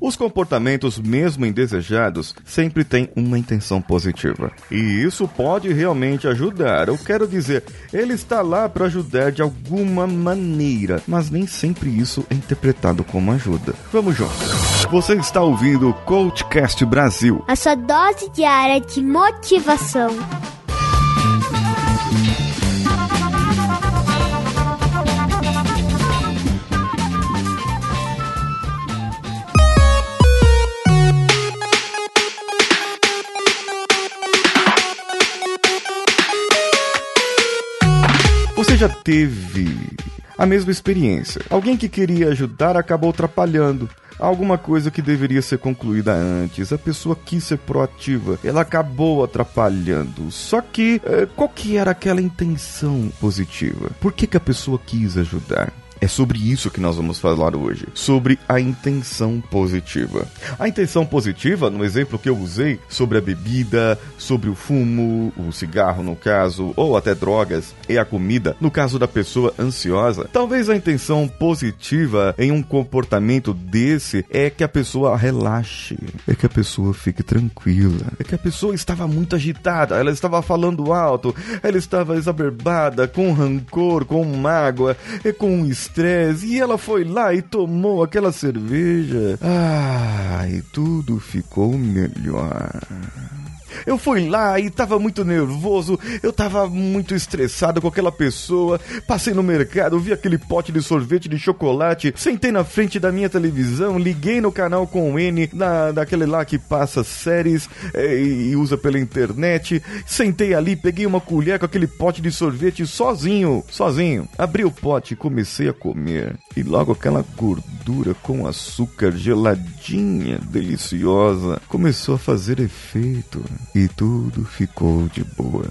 Os comportamentos, mesmo indesejados, sempre têm uma intenção positiva. E isso pode realmente ajudar. Eu quero dizer, ele está lá para ajudar de alguma maneira, mas nem sempre isso é interpretado como ajuda. Vamos juntos. Você está ouvindo o Coachcast Brasil. A sua dose diária de motivação. Você já teve a mesma experiência? Alguém que queria ajudar acabou atrapalhando. Alguma coisa que deveria ser concluída antes. A pessoa quis ser proativa. Ela acabou atrapalhando. Só que, eh, qual que era aquela intenção positiva? Por que, que a pessoa quis ajudar? É sobre isso que nós vamos falar hoje, sobre a intenção positiva. A intenção positiva, no exemplo que eu usei sobre a bebida, sobre o fumo, o cigarro no caso, ou até drogas e a comida, no caso da pessoa ansiosa, talvez a intenção positiva em um comportamento desse é que a pessoa relaxe, é que a pessoa fique tranquila, é que a pessoa estava muito agitada, ela estava falando alto, ela estava exacerbada, com rancor, com mágoa, e com estresse e ela foi lá e tomou aquela cerveja. Ah, e tudo ficou melhor. Eu fui lá e tava muito nervoso, eu tava muito estressado com aquela pessoa. Passei no mercado, vi aquele pote de sorvete de chocolate, sentei na frente da minha televisão, liguei no canal com o N, na, daquele lá que passa séries é, e usa pela internet. Sentei ali, peguei uma colher com aquele pote de sorvete sozinho, sozinho. Abri o pote comecei a comer. E logo aquela gordura com açúcar geladinha, deliciosa, começou a fazer efeito e tudo ficou de boa.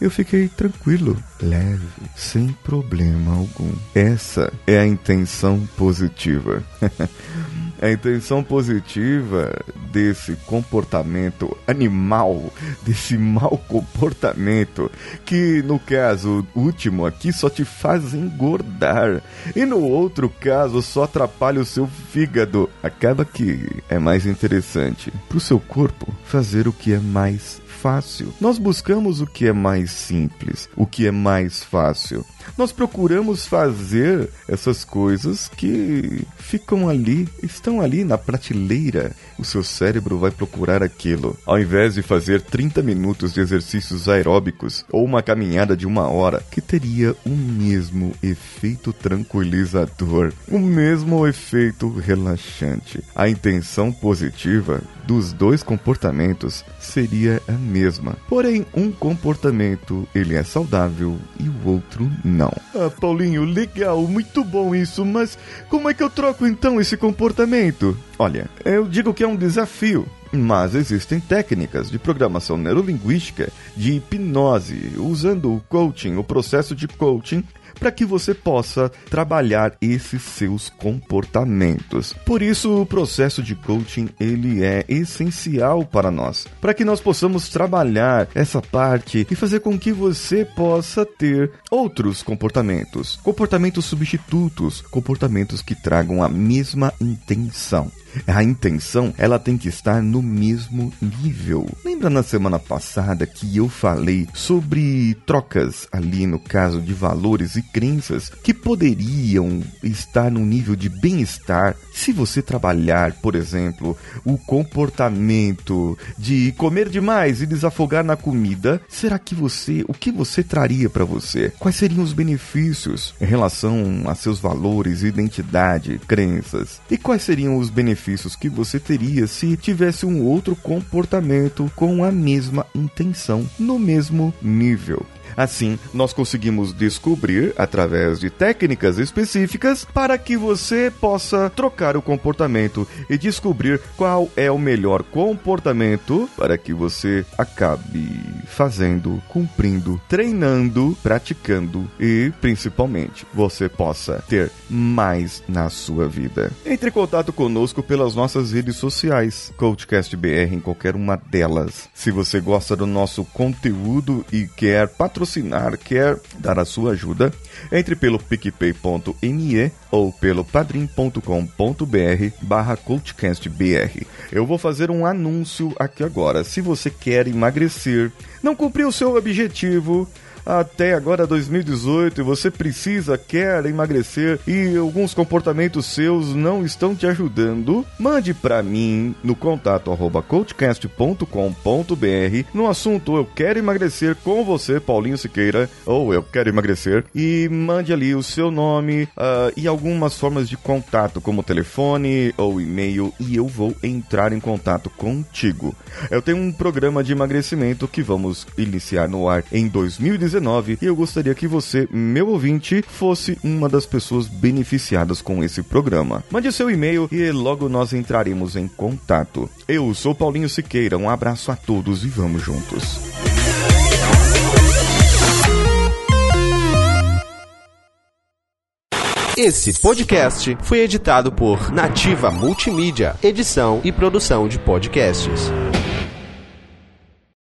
Eu fiquei tranquilo, leve, sem problema algum. Essa é a intenção positiva. a intenção positiva desse comportamento animal, desse mau comportamento, que no caso último aqui só te faz engordar, e no outro caso só atrapalha o seu fígado. Acaba que é mais interessante para o seu corpo fazer o que é mais fácil. Nós buscamos o que é mais simples, o que é mais fácil. Nós procuramos fazer essas coisas que ficam ali, estão ali na prateleira. O seu cérebro vai procurar aquilo. Ao invés de fazer 30 minutos de exercícios aeróbicos ou uma caminhada de uma hora, que teria o mesmo efeito tranquilizador, o mesmo efeito relaxante. A intenção positiva dos dois comportamentos seria a mesma. Porém, um comportamento ele é saudável e o outro não. Ah, Paulinho, legal, muito bom isso, mas como é que eu troco então esse comportamento? Olha, eu digo que é um desafio. Mas existem técnicas de programação neurolinguística, de hipnose, usando o coaching, o processo de coaching, para que você possa trabalhar esses seus comportamentos. Por isso, o processo de coaching ele é essencial para nós, para que nós possamos trabalhar essa parte e fazer com que você possa ter outros comportamentos, comportamentos substitutos, comportamentos que tragam a mesma intenção. A intenção, ela tem que estar no mesmo nível. Lembra na semana passada que eu falei sobre trocas ali no caso de valores e crenças que poderiam estar no nível de bem-estar se você trabalhar, por exemplo, o comportamento de comer demais e desafogar na comida, será que você, o que você traria para você? Quais seriam os benefícios em relação a seus valores, identidade, crenças? E quais seriam os benefícios que você teria se tivesse um outro comportamento com a mesma intenção, no mesmo nível. Assim, nós conseguimos descobrir, através de técnicas específicas, para que você possa trocar o comportamento e descobrir qual é o melhor comportamento para que você acabe fazendo, cumprindo, treinando, praticando e, principalmente, você possa ter mais na sua vida. Entre em contato conosco pelas nossas redes sociais, Coachcast BR em qualquer uma delas. Se você gosta do nosso conteúdo e quer patrocinar, quer dar a sua ajuda, entre pelo picpay.me ou pelo padrim.com.br barra coachcastbr. Eu vou fazer um anúncio aqui agora. Se você quer emagrecer, não cumpriu seu objetivo, até agora 2018 e você precisa, quer emagrecer e alguns comportamentos seus não estão te ajudando, mande para mim no contato arroba coachcast.com.br no assunto eu quero emagrecer com você, Paulinho Siqueira, ou eu quero emagrecer, e mande ali o seu nome uh, e algumas formas de contato, como telefone ou e-mail, e eu vou entrar em contato contigo. Eu tenho um programa de emagrecimento que vamos iniciar no ar em 2019 2019 e eu gostaria que você, meu ouvinte, fosse uma das pessoas beneficiadas com esse programa. Mande seu e-mail e logo nós entraremos em contato. Eu sou Paulinho Siqueira, um abraço a todos e vamos juntos. Esse podcast foi editado por Nativa Multimídia, edição e produção de podcasts.